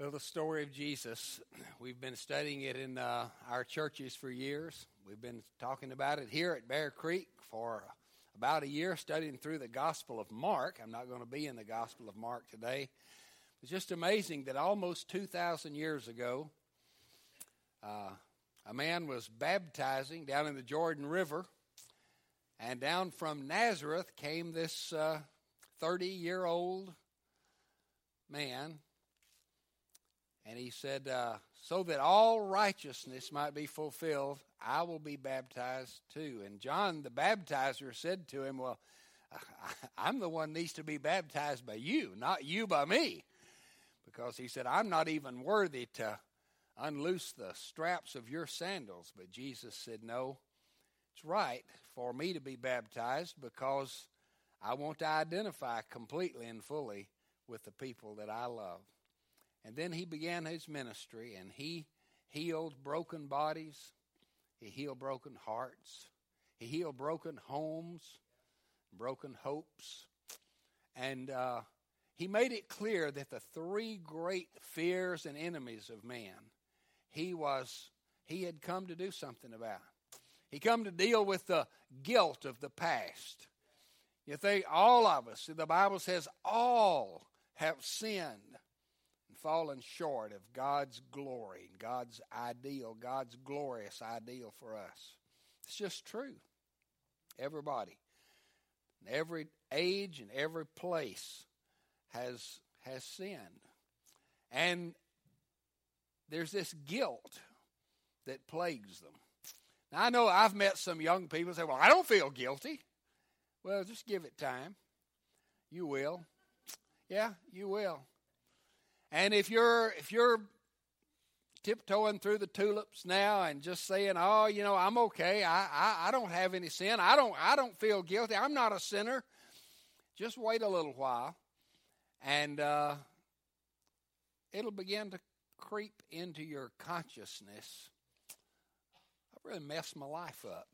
Well, the story of Jesus, we've been studying it in uh, our churches for years. We've been talking about it here at Bear Creek for about a year, studying through the Gospel of Mark. I'm not going to be in the Gospel of Mark today. It's just amazing that almost 2,000 years ago, uh, a man was baptizing down in the Jordan River, and down from Nazareth came this 30 uh, year old man and he said, uh, So that all righteousness might be fulfilled, I will be baptized too. And John the baptizer said to him, Well, I'm the one needs to be baptized by you, not you by me. Because he said, I'm not even worthy to unloose the straps of your sandals. But Jesus said, No, it's right for me to be baptized because I want to identify completely and fully with the people that I love. And then he began his ministry and he healed broken bodies, he healed broken hearts, he healed broken homes, broken hopes. And uh, he made it clear that the three great fears and enemies of man, he was he had come to do something about. He come to deal with the guilt of the past. You think all of us, the Bible says all have sinned fallen short of God's glory, God's ideal, God's glorious ideal for us. It's just true. Everybody, in every age and every place has has sinned. And there's this guilt that plagues them. Now I know I've met some young people say, "Well, I don't feel guilty." Well, just give it time. You will. Yeah, you will. And if you're if you're tiptoeing through the tulips now and just saying, "Oh, you know, I'm okay. I, I I don't have any sin. I don't I don't feel guilty. I'm not a sinner." Just wait a little while, and uh, it'll begin to creep into your consciousness. I've really messed my life up.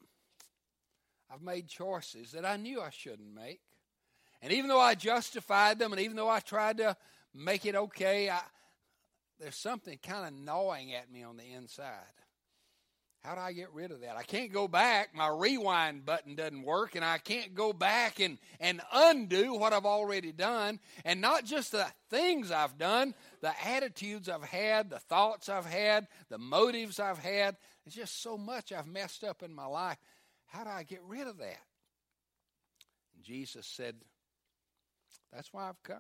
I've made choices that I knew I shouldn't make. And even though I justified them, and even though I tried to make it okay. I, there's something kind of gnawing at me on the inside. How do I get rid of that? I can't go back. My rewind button doesn't work, and I can't go back and, and undo what I've already done. And not just the things I've done, the attitudes I've had, the thoughts I've had, the motives I've had. There's just so much I've messed up in my life. How do I get rid of that? Jesus said, That's why I've come.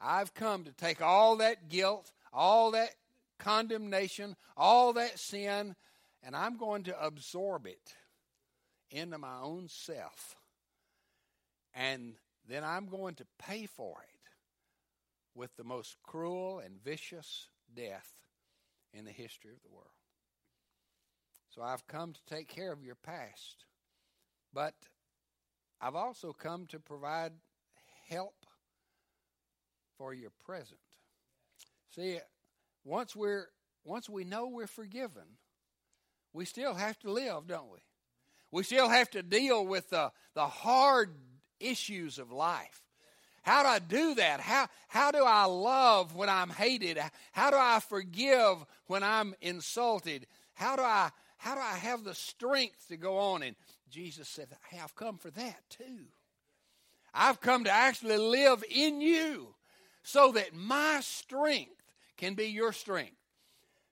I've come to take all that guilt, all that condemnation, all that sin, and I'm going to absorb it into my own self. And then I'm going to pay for it with the most cruel and vicious death in the history of the world. So I've come to take care of your past. But I've also come to provide help for your present. See, once we're once we know we're forgiven, we still have to live, don't we? We still have to deal with the, the hard issues of life. How do I do that? How, how do I love when I'm hated? How do I forgive when I'm insulted? How do I how do I have the strength to go on? And Jesus said, Hey, I've come for that too. I've come to actually live in you so that my strength can be your strength.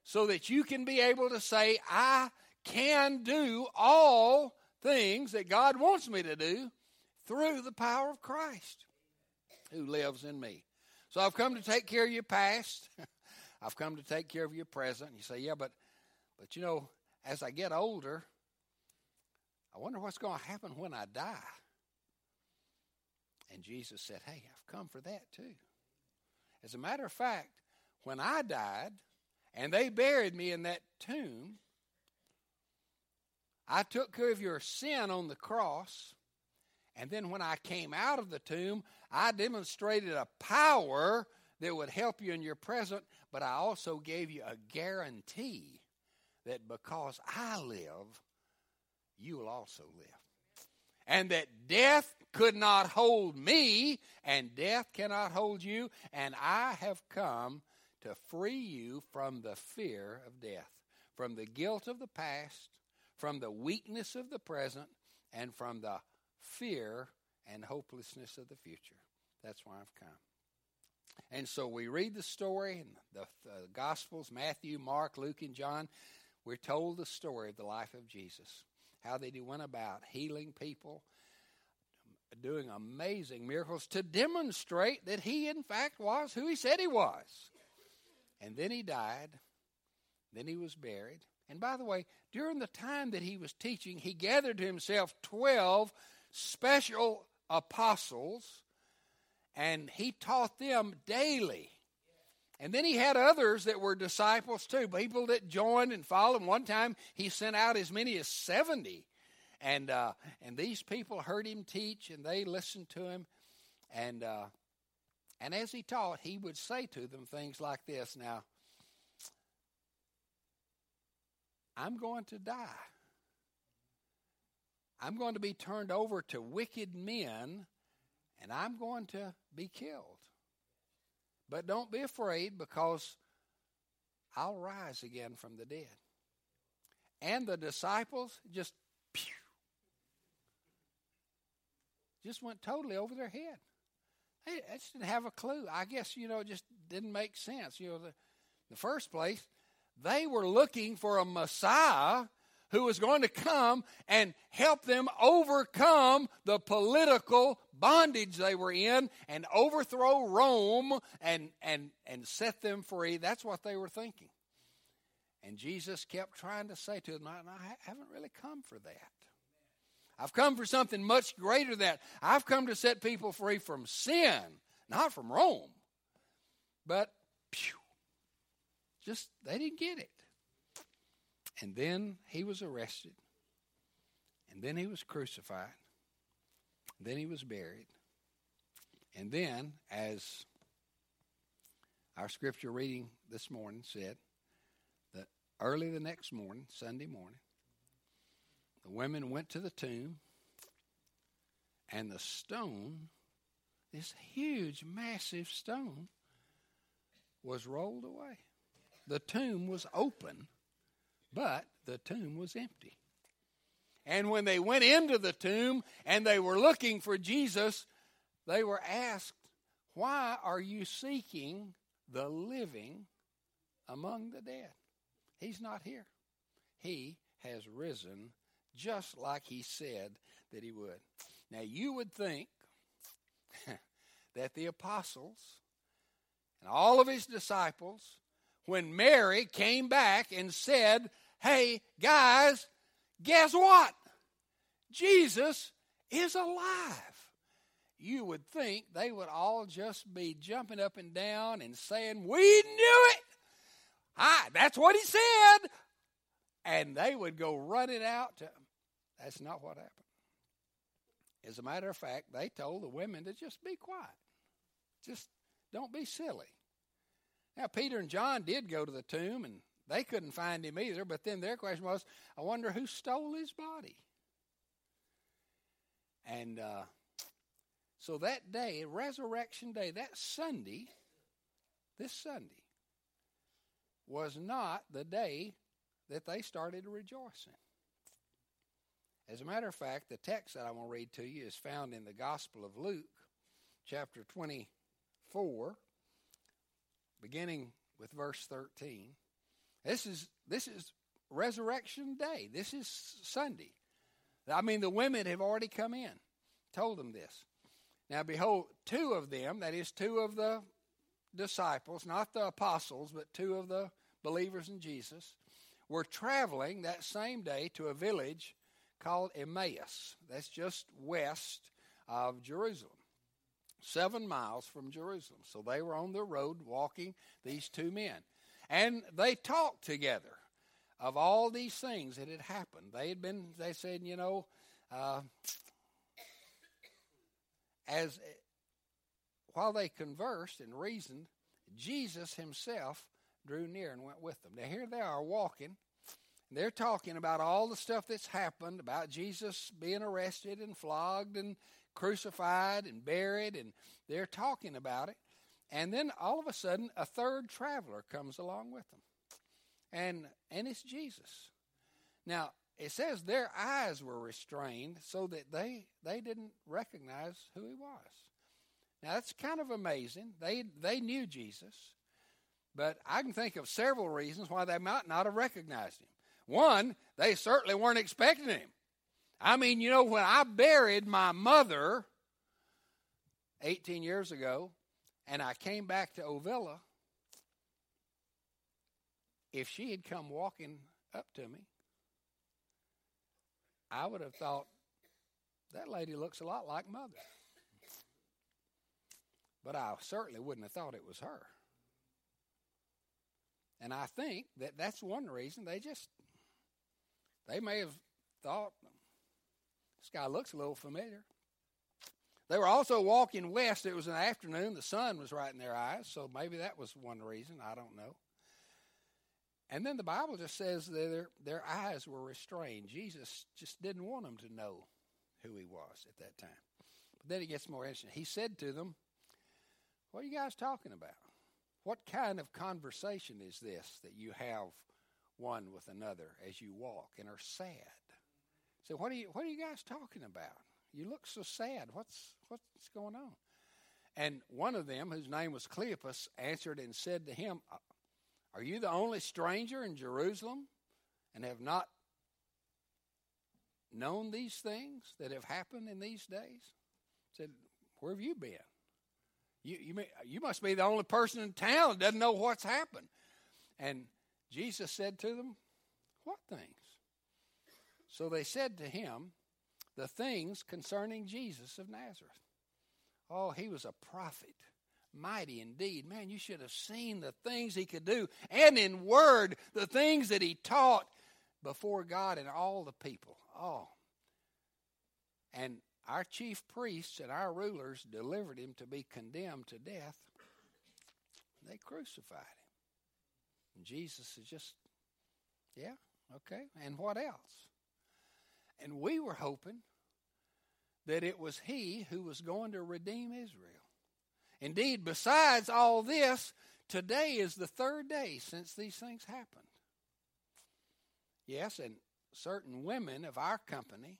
So that you can be able to say, I can do all things that God wants me to do through the power of Christ who lives in me. So I've come to take care of your past. I've come to take care of your present. You say, yeah, but but you know, as I get older, I wonder what's going to happen when I die. And Jesus said, Hey, I've come for that too. As a matter of fact, when I died and they buried me in that tomb, I took care of your sin on the cross. And then when I came out of the tomb, I demonstrated a power that would help you in your present, but I also gave you a guarantee that because I live, you will also live. And that death could not hold me, and death cannot hold you. And I have come to free you from the fear of death, from the guilt of the past, from the weakness of the present, and from the fear and hopelessness of the future. That's why I've come. And so we read the story in the, the Gospels Matthew, Mark, Luke, and John. We're told the story of the life of Jesus, how that he went about healing people, doing amazing miracles to demonstrate that he, in fact, was who he said he was. And then he died, then he was buried. And by the way, during the time that he was teaching, he gathered to himself 12 special apostles and he taught them daily. And then he had others that were disciples too, people that joined and followed. One time he sent out as many as 70. And, uh, and these people heard him teach and they listened to him. And, uh, and as he taught, he would say to them things like this Now, I'm going to die. I'm going to be turned over to wicked men and I'm going to be killed. But don't be afraid because I'll rise again from the dead. And the disciples just just went totally over their head. They, just didn't have a clue. I guess, you know, it just didn't make sense. You know, the, the first place, they were looking for a Messiah who was going to come and help them overcome the political bondage they were in and overthrow Rome and, and, and set them free. That's what they were thinking. And Jesus kept trying to say to them, I, I haven't really come for that. I've come for something much greater than that. I've come to set people free from sin, not from Rome. But, phew, just, they didn't get it. And then he was arrested. And then he was crucified. Then he was buried. And then, as our scripture reading this morning said, that early the next morning, Sunday morning, the women went to the tomb, and the stone, this huge, massive stone, was rolled away. The tomb was open but the tomb was empty. And when they went into the tomb and they were looking for Jesus, they were asked, Why are you seeking the living among the dead? He's not here. He has risen just like he said that he would. Now, you would think that the apostles and all of his disciples when Mary came back and said, Hey, guys, guess what? Jesus is alive. You would think they would all just be jumping up and down and saying, We knew it. Hi, that's what he said. And they would go running out to. That's not what happened. As a matter of fact, they told the women to just be quiet. Just don't be silly. Now, Peter and John did go to the tomb, and they couldn't find him either, but then their question was, I wonder who stole his body. And uh, so that day, Resurrection Day, that Sunday, this Sunday, was not the day that they started rejoicing. As a matter of fact, the text that I want to read to you is found in the Gospel of Luke, chapter 24, beginning with verse 13. This is this is resurrection day. This is Sunday. I mean, the women have already come in, told them this. Now, behold, two of them, that is, two of the disciples, not the apostles, but two of the believers in Jesus, were traveling that same day to a village called Emmaus. That's just west of Jerusalem seven miles from Jerusalem. So they were on the road walking, these two men. And they talked together of all these things that had happened. They had been, they said, you know, uh, as while they conversed and reasoned, Jesus himself drew near and went with them. Now here they are walking. They're talking about all the stuff that's happened, about Jesus being arrested and flogged and crucified and buried, and they're talking about it. And then all of a sudden, a third traveler comes along with them. And, and it's Jesus. Now, it says their eyes were restrained so that they, they didn't recognize who he was. Now, that's kind of amazing. They, they knew Jesus, but I can think of several reasons why they might not have recognized him. One, they certainly weren't expecting him. I mean, you know, when I buried my mother 18 years ago and I came back to Ovilla, if she had come walking up to me, I would have thought, that lady looks a lot like mother. But I certainly wouldn't have thought it was her. And I think that that's one reason they just, they may have thought, this guy looks a little familiar. They were also walking west. It was an afternoon. The sun was right in their eyes, so maybe that was one reason. I don't know. And then the Bible just says their, their eyes were restrained. Jesus just didn't want them to know who he was at that time. But then it gets more interesting. He said to them, What are you guys talking about? What kind of conversation is this that you have one with another as you walk and are sad? So what are you what are you guys talking about? You look so sad. What's what's going on? And one of them, whose name was Cleopas, answered and said to him, uh, are you the only stranger in Jerusalem and have not known these things that have happened in these days? said, Where have you been? You, you, may, you must be the only person in town that doesn't know what's happened. And Jesus said to them, What things? So they said to him, The things concerning Jesus of Nazareth. Oh, he was a prophet mighty indeed. Man, you should have seen the things he could do, and in word, the things that he taught before God and all the people. Oh. And our chief priests and our rulers delivered him to be condemned to death. They crucified him. And Jesus is just, yeah, okay. And what else? And we were hoping that it was he who was going to redeem Israel. Indeed, besides all this, today is the third day since these things happened. Yes, and certain women of our company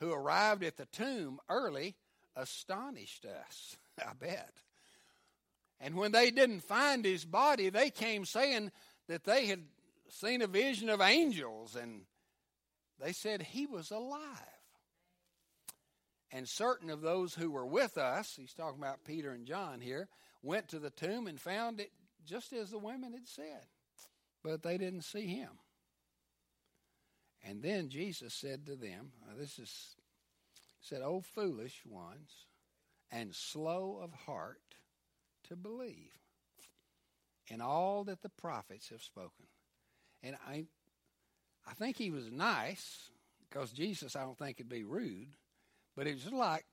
who arrived at the tomb early astonished us, I bet. And when they didn't find his body, they came saying that they had seen a vision of angels and they said he was alive. And certain of those who were with us, he's talking about Peter and John here, went to the tomb and found it just as the women had said, but they didn't see him. And then Jesus said to them, uh, this is, said, O foolish ones, and slow of heart to believe in all that the prophets have spoken. And I, I think he was nice because Jesus, I don't think, would be rude. But it was like,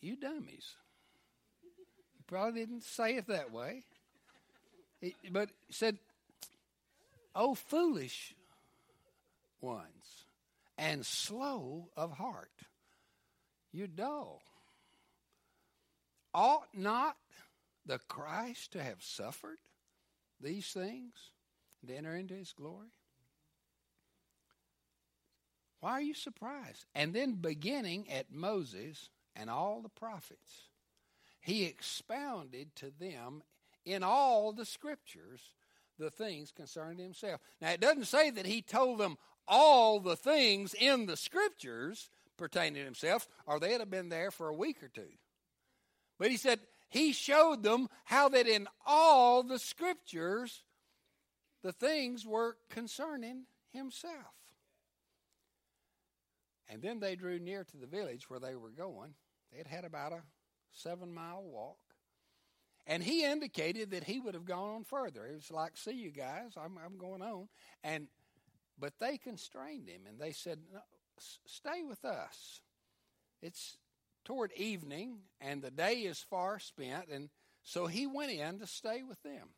you dummies. He probably didn't say it that way. He, but he said, Oh, foolish ones, and slow of heart. You're dull. Ought not the Christ to have suffered these things and enter into his glory? Why are you surprised? And then beginning at Moses and all the prophets, he expounded to them in all the scriptures the things concerning himself. Now, it doesn't say that he told them all the things in the scriptures pertaining to himself, or they'd have been there for a week or two. But he said he showed them how that in all the scriptures the things were concerning himself. And then they drew near to the village where they were going. They'd had about a seven mile walk. And he indicated that he would have gone on further. It was like, see you guys, I'm, I'm going on. And but they constrained him and they said, no, stay with us. It's toward evening and the day is far spent. And so he went in to stay with them.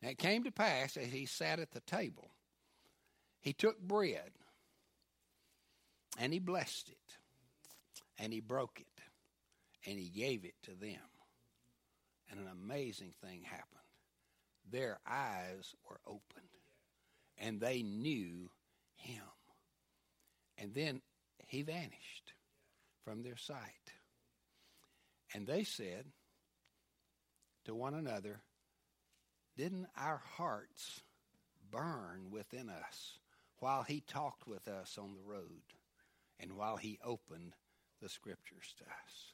And it came to pass as he sat at the table, he took bread and he blessed it, and he broke it, and he gave it to them. And an amazing thing happened. Their eyes were opened, and they knew him. And then he vanished from their sight. And they said to one another, Didn't our hearts burn within us while he talked with us on the road and while he opened the scriptures to us?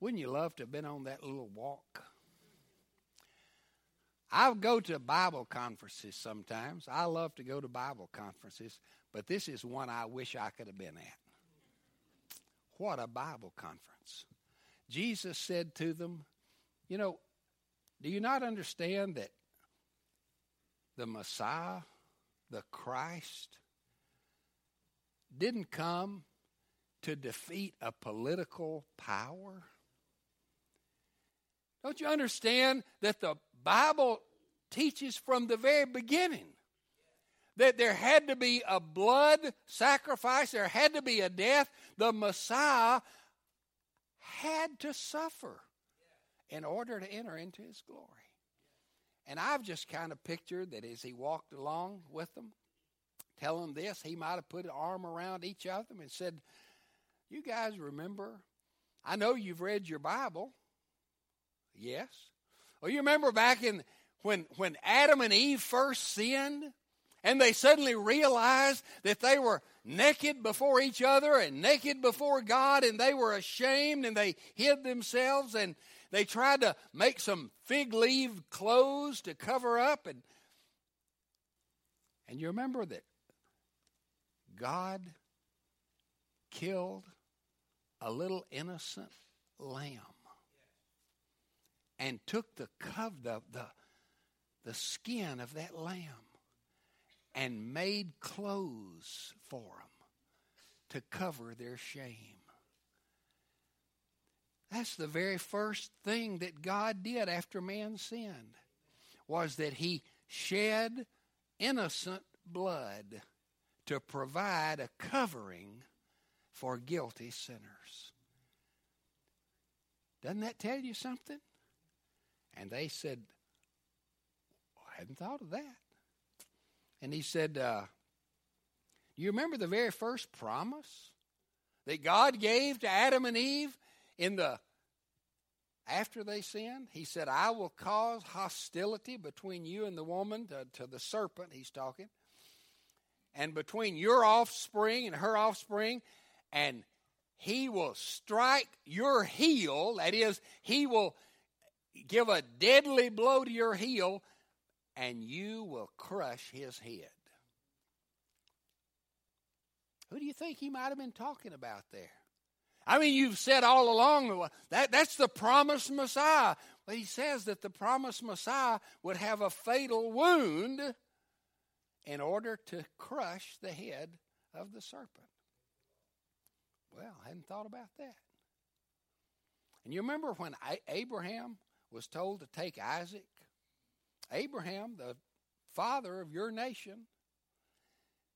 Wouldn't you love to have been on that little walk? I go to Bible conferences sometimes. I love to go to Bible conferences, but this is one I wish I could have been at. What a Bible conference. Jesus said to them, You know, do you not understand that the Messiah, the Christ, didn't come to defeat a political power? Don't you understand that the Bible teaches from the very beginning that there had to be a blood sacrifice, there had to be a death. The Messiah had to suffer in order to enter into his glory. And I've just kind of pictured that as he walked along with them, telling them this, he might have put an arm around each of them and said, You guys remember? I know you've read your Bible. Yes. Well, you remember back in when when Adam and Eve first sinned and they suddenly realized that they were naked before each other and naked before God and they were ashamed and they hid themselves and they tried to make some fig leaf clothes to cover up and and you remember that God killed a little innocent lamb and took the cov the, the, the skin of that lamb and made clothes for them to cover their shame. That's the very first thing that God did after man sinned was that he shed innocent blood to provide a covering for guilty sinners. Doesn't that tell you something? And they said, I hadn't thought of that. And he said, uh, Do you remember the very first promise that God gave to Adam and Eve in the after they sinned? He said, I will cause hostility between you and the woman, to, to the serpent, he's talking, and between your offspring and her offspring, and he will strike your heel. That is, he will give a deadly blow to your heel, and you will crush his head. Who do you think he might have been talking about there? I mean, you've said all along that that's the promised Messiah. But he says that the promised Messiah would have a fatal wound in order to crush the head of the serpent. Well, I hadn't thought about that. And you remember when Abraham was told to take Isaac, Abraham, the father of your nation,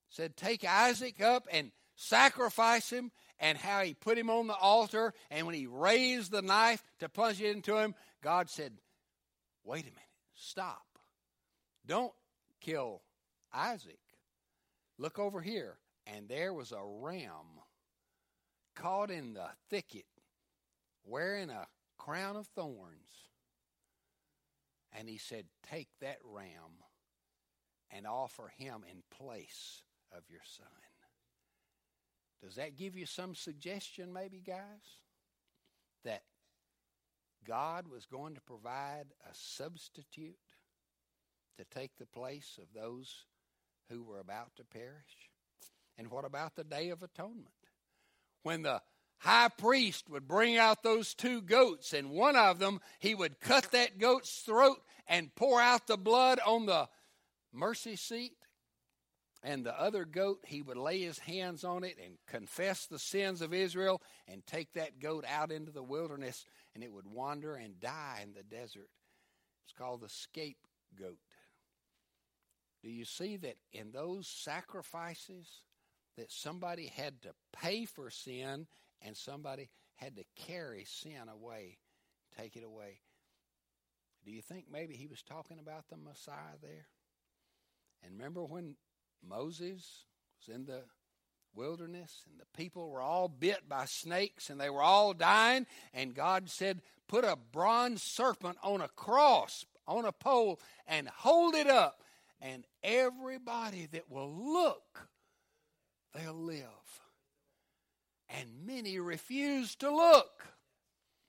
said, Take Isaac up and sacrifice him, and how he put him on the altar. And when he raised the knife to plunge it into him, God said, Wait a minute, stop. Don't kill Isaac. Look over here. And there was a ram caught in the thicket wearing a crown of thorns. And he said, Take that ram and offer him in place of your son. Does that give you some suggestion, maybe, guys? That God was going to provide a substitute to take the place of those who were about to perish? And what about the Day of Atonement? When the high priest would bring out those two goats, and one of them, he would cut that goat's throat and pour out the blood on the mercy seat. And the other goat, he would lay his hands on it and confess the sins of Israel and take that goat out into the wilderness, and it would wander and die in the desert. It's called the scapegoat. Do you see that in those sacrifices that somebody had to pay for sin and somebody had to carry sin away, take it away. Do you think maybe he was talking about the Messiah there? And remember when Moses was in the wilderness and the people were all bit by snakes and they were all dying and God said, "Put a bronze serpent on a cross, on a pole and hold it up and everybody that will look they'll live." And many refused to look.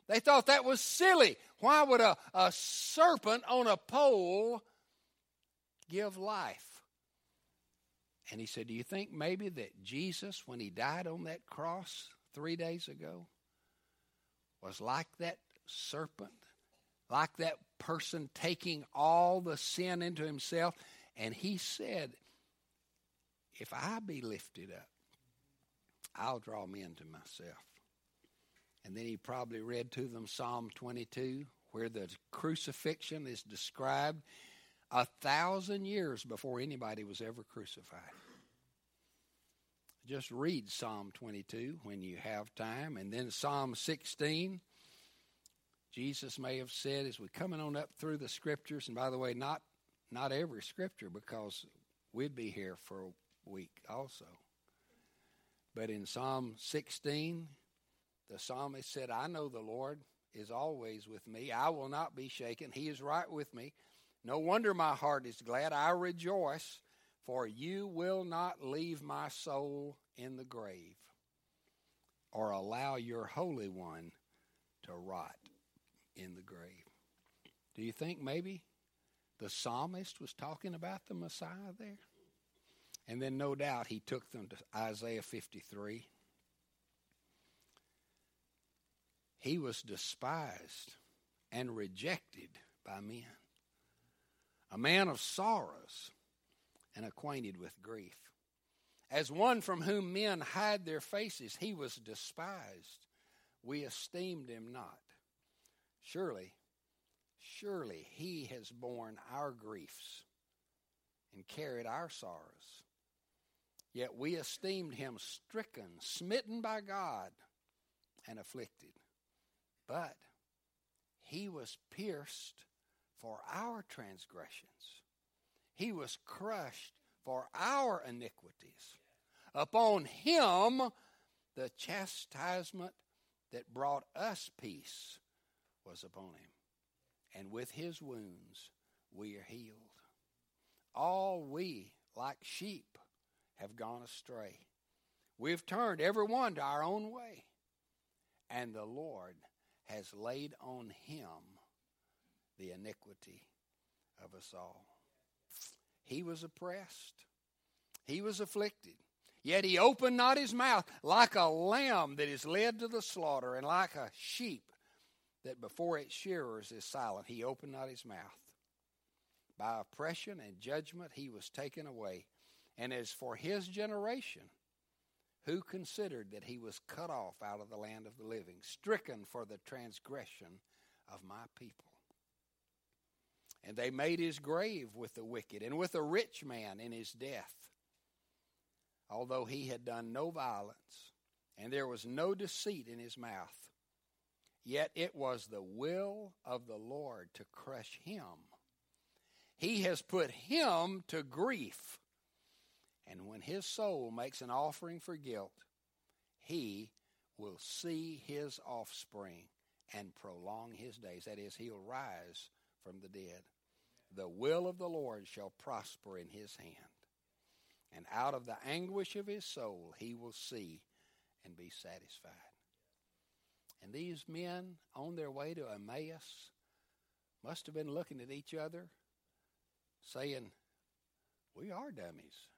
They thought that was silly. Why would a, a serpent on a pole give life? And he said, Do you think maybe that Jesus, when he died on that cross three days ago, was like that serpent? Like that person taking all the sin into himself? And he said, If I be lifted up, I'll draw men to myself. And then he probably read to them Psalm 22, where the crucifixion is described a thousand years before anybody was ever crucified. Just read Psalm 22 when you have time. And then Psalm 16. Jesus may have said as we're coming on up through the scriptures, and by the way, not not every scripture because we'd be here for a week also. But in Psalm 16, the psalmist said, I know the Lord is always with me. I will not be shaken. He is right with me. No wonder my heart is glad. I rejoice, for you will not leave my soul in the grave or allow your Holy One to rot in the grave. Do you think maybe the psalmist was talking about the Messiah there? And then, no doubt, he took them to Isaiah 53. He was despised and rejected by men, a man of sorrows and acquainted with grief. As one from whom men hide their faces, he was despised. We esteemed him not. Surely, surely he has borne our griefs and carried our sorrows. Yet we esteemed him stricken, smitten by God, and afflicted. But he was pierced for our transgressions, he was crushed for our iniquities. Upon him the chastisement that brought us peace was upon him. And with his wounds we are healed. All we, like sheep, have gone astray. We've turned every one to our own way, and the Lord has laid on him the iniquity of us all. He was oppressed, he was afflicted. Yet he opened not his mouth like a lamb that is led to the slaughter, and like a sheep that before its shearers is silent. He opened not his mouth. By oppression and judgment he was taken away. And as for his generation, who considered that he was cut off out of the land of the living, stricken for the transgression of my people? And they made his grave with the wicked and with a rich man in his death, although he had done no violence, and there was no deceit in his mouth. Yet it was the will of the Lord to crush him. He has put him to grief and when his soul makes an offering for guilt, he will see his offspring and prolong his days. That is, he'll rise from the dead. The will of the Lord shall prosper in his hand. And out of the anguish of his soul, he will see and be satisfied. And these men on their way to Emmaus must have been looking at each other, saying, We are dummies.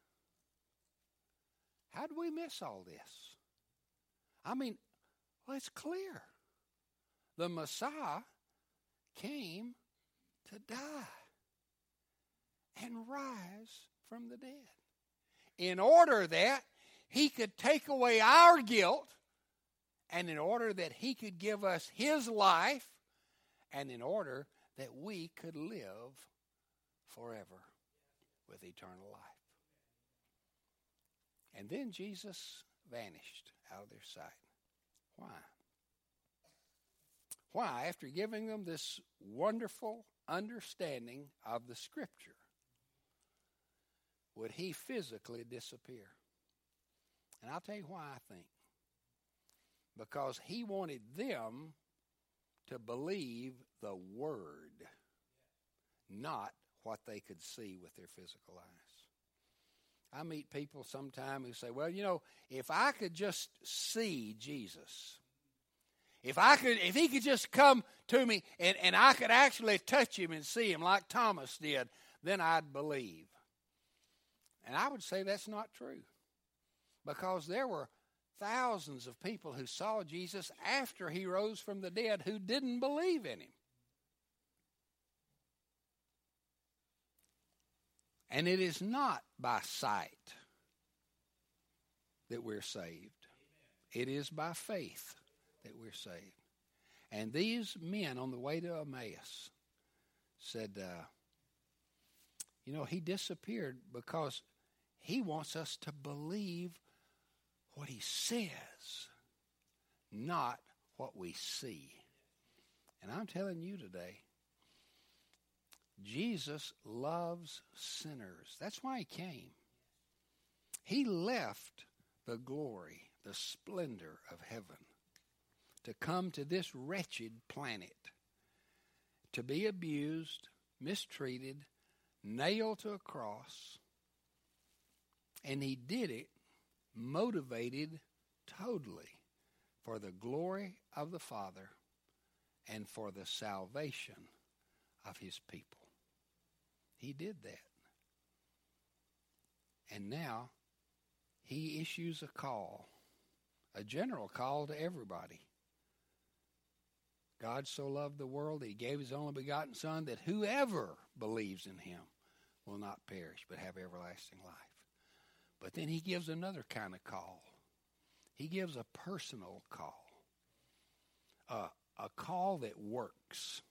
How do we miss all this? I mean, well, it's clear. The Messiah came to die and rise from the dead in order that he could take away our guilt and in order that he could give us his life and in order that we could live forever with eternal life. And then Jesus vanished out of their sight. Why? Why? After giving them this wonderful understanding of the Scripture, would he physically disappear? And I'll tell you why I think. Because he wanted them to believe the Word, not what they could see with their physical eyes. I meet people sometime who say, well, you know, if I could just see Jesus, if I could, if he could just come to me and, and I could actually touch him and see him like Thomas did, then I'd believe. And I would say that's not true. Because there were thousands of people who saw Jesus after he rose from the dead who didn't believe in him. And it is not by sight that we're saved, it is by faith that we're saved. And these men on the way to Emmaus said, uh, You know, he disappeared because he wants us to believe what he says, not what we see. And I'm telling you today, Jesus loves sinners. That's why he came. He left the glory, the splendor of heaven to come to this wretched planet to be abused, mistreated, nailed to a cross. And he did it motivated totally for the glory of the Father and for the salvation of his people. He did that. And now he issues a call, a general call to everybody. God so loved the world that he gave his only begotten Son that whoever believes in him will not perish but have everlasting life. But then he gives another kind of call. He gives a personal call, uh, a call that works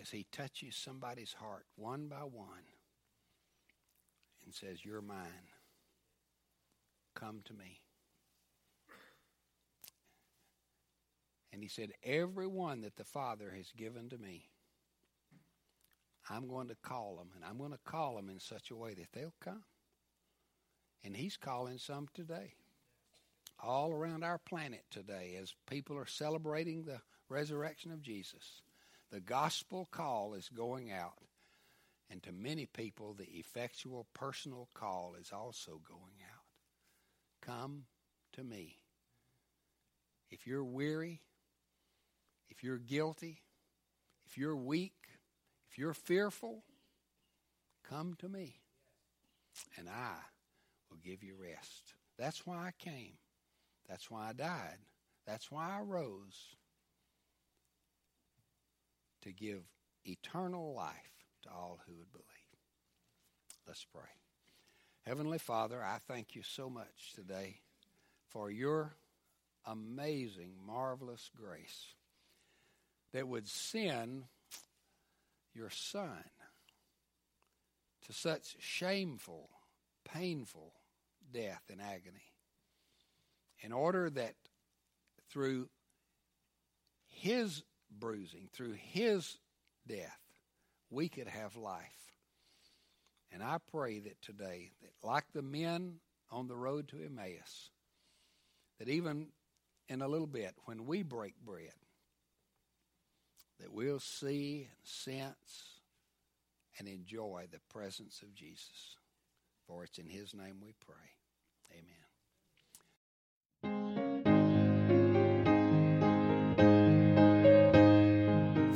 as he touches somebody's heart one by one and says, You're mine. Come to me. And he said, Every one that the Father has given to me, I'm going to call them, and I'm going to call them in such a way that they'll come. And he's calling some today. All around our planet today, as people are celebrating the resurrection of Jesus, the gospel call is going out. And to many people, the effectual personal call is also going out. Come to me. If you're weary, if you're guilty, if you're weak, if you're fearful, come to me, and I will give you rest. That's why I came. That's why I died. That's why I rose to give eternal life to all who would believe. Let's pray. Heavenly Father, I thank you so much today for your amazing, marvelous grace that would send your son to such shameful, painful death and agony in order that through his bruising, through his death, we could have life. And I pray that today, that like the men on the road to Emmaus, that even in a little bit, when we break bread, that we'll see and sense and enjoy the presence of Jesus. For it's in His name we pray. Amen.